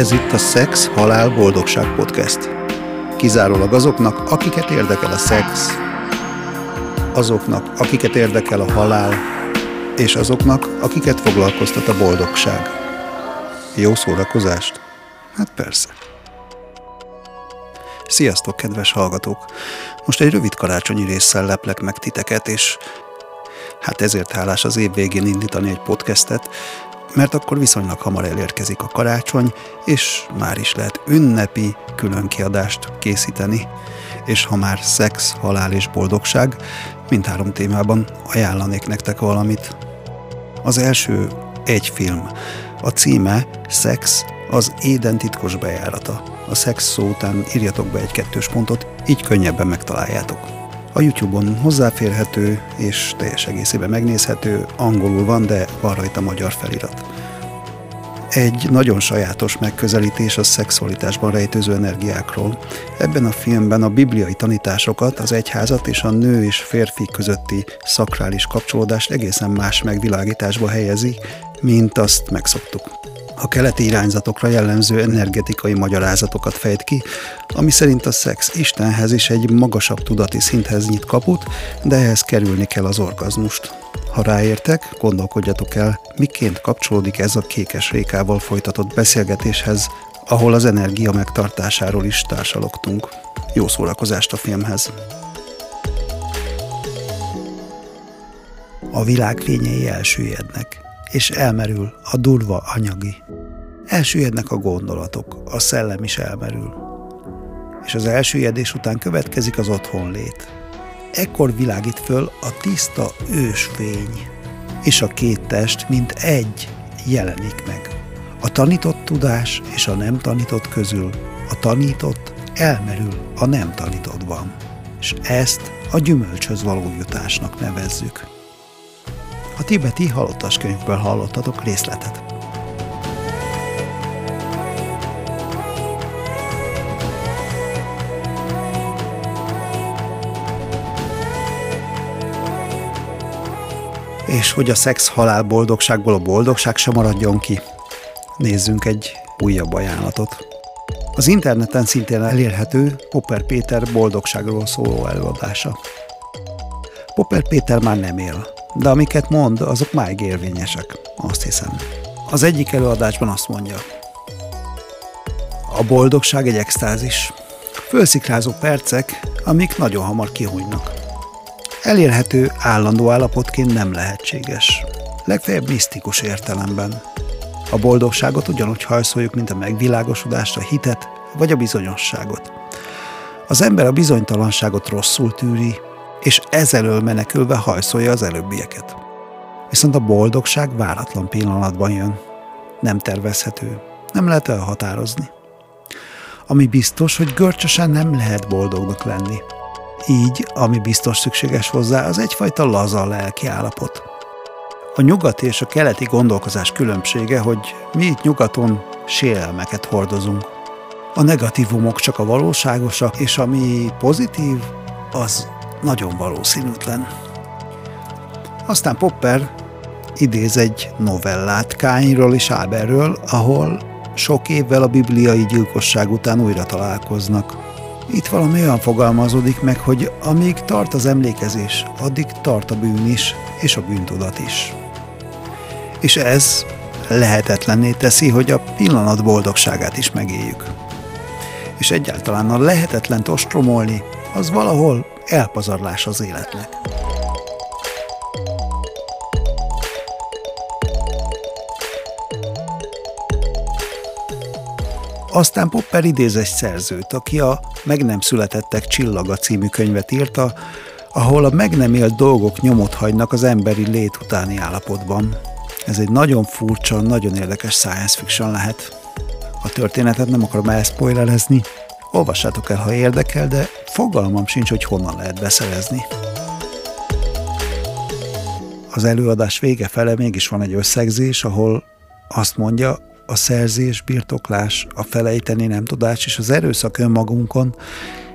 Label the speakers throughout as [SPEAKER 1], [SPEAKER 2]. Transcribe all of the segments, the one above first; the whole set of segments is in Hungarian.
[SPEAKER 1] Ez itt a Szex, Halál, Boldogság Podcast. Kizárólag azoknak, akiket érdekel a szex, azoknak, akiket érdekel a halál, és azoknak, akiket foglalkoztat a boldogság. Jó szórakozást? Hát persze. Sziasztok, kedves hallgatók! Most egy rövid karácsonyi résszel leplek meg titeket, és hát ezért hálás az év végén indítani egy podcastet, mert akkor viszonylag hamar elérkezik a karácsony, és már is lehet ünnepi különkiadást készíteni. És ha már szex, halál és boldogság, mindhárom témában ajánlanék nektek valamit. Az első egy film. A címe Szex, az éden titkos bejárata. A szex szó után írjatok be egy kettős pontot, így könnyebben megtaláljátok. A YouTube-on hozzáférhető és teljes egészében megnézhető, angolul van, de van rajta magyar felirat. Egy nagyon sajátos megközelítés a szexualitásban rejtőző energiákról. Ebben a filmben a bibliai tanításokat, az egyházat és a nő és férfi közötti szakrális kapcsolódást egészen más megvilágításba helyezi, mint azt megszoktuk a keleti irányzatokra jellemző energetikai magyarázatokat fejt ki, ami szerint a szex Istenhez is egy magasabb tudati szinthez nyit kaput, de ehhez kerülni kell az orgazmust. Ha ráértek, gondolkodjatok el, miként kapcsolódik ez a kékes rékával folytatott beszélgetéshez, ahol az energia megtartásáról is társalogtunk. Jó szórakozást a filmhez! A világ fényei elsüllyednek és elmerül a durva anyagi. Elsüllyednek a gondolatok, a szellem is elmerül. És az elsüllyedés után következik az otthonlét. Ekkor világít föl a tiszta ősfény, és a két test, mint egy, jelenik meg. A tanított tudás és a nem tanított közül a tanított elmerül a nem tanítottban, és ezt a gyümölcshöz való jutásnak nevezzük a tibeti halottas könyvből hallottatok részletet. És hogy a szex halál boldogságból a boldogság sem maradjon ki, nézzünk egy újabb ajánlatot. Az interneten szintén elérhető Popper Péter boldogságról szóló előadása. Popper Péter már nem él, de amiket mond, azok máig érvényesek, azt hiszem. Az egyik előadásban azt mondja, a boldogság egy extázis. Fölszikrázó percek, amik nagyon hamar kihújnak. Elérhető állandó állapotként nem lehetséges. Legfeljebb misztikus értelemben. A boldogságot ugyanúgy hajszoljuk, mint a megvilágosodást, a hitet vagy a bizonyosságot. Az ember a bizonytalanságot rosszul tűri, és ezelől menekülve hajszolja az előbbieket. Viszont a boldogság váratlan pillanatban jön. Nem tervezhető, nem lehet elhatározni. Ami biztos, hogy görcsösen nem lehet boldognak lenni. Így, ami biztos szükséges hozzá, az egyfajta laza lelki állapot. A nyugati és a keleti gondolkozás különbsége, hogy mi itt nyugaton sérelmeket hordozunk. A negatívumok csak a valóságosak, és ami pozitív, az nagyon valószínűtlen. Aztán Popper idéz egy novellát Kányról és Áberről, ahol sok évvel a bibliai gyilkosság után újra találkoznak. Itt valami olyan fogalmazódik meg, hogy amíg tart az emlékezés, addig tart a bűn is, és a bűntudat is. És ez lehetetlenné teszi, hogy a pillanat boldogságát is megéljük. És egyáltalán a lehetetlen ostromolni, az valahol elpazarlás az életnek. Aztán Popper idéz egy szerzőt, aki a Meg nem születettek csillaga című könyvet írta, ahol a meg nem élt dolgok nyomot hagynak az emberi lét utáni állapotban. Ez egy nagyon furcsa, nagyon érdekes science fiction lehet. A történetet nem akarom elszpoilerezni, olvassátok el, ha érdekel, de fogalmam sincs, hogy honnan lehet beszerezni. Az előadás vége fele mégis van egy összegzés, ahol azt mondja, a szerzés, birtoklás, a felejteni nem tudás és az erőszak önmagunkon,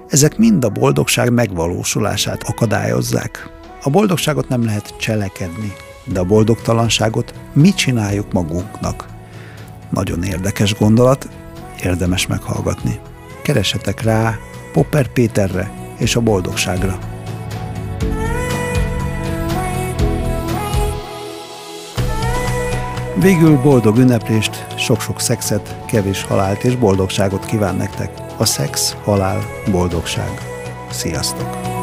[SPEAKER 1] ezek mind a boldogság megvalósulását akadályozzák. A boldogságot nem lehet cselekedni, de a boldogtalanságot mi csináljuk magunknak. Nagyon érdekes gondolat, érdemes meghallgatni. Keresetek rá Popper Péterre és a boldogságra. Végül boldog ünneplést, sok-sok szexet, kevés halált és boldogságot kíván nektek. A szex, halál, boldogság. Sziasztok!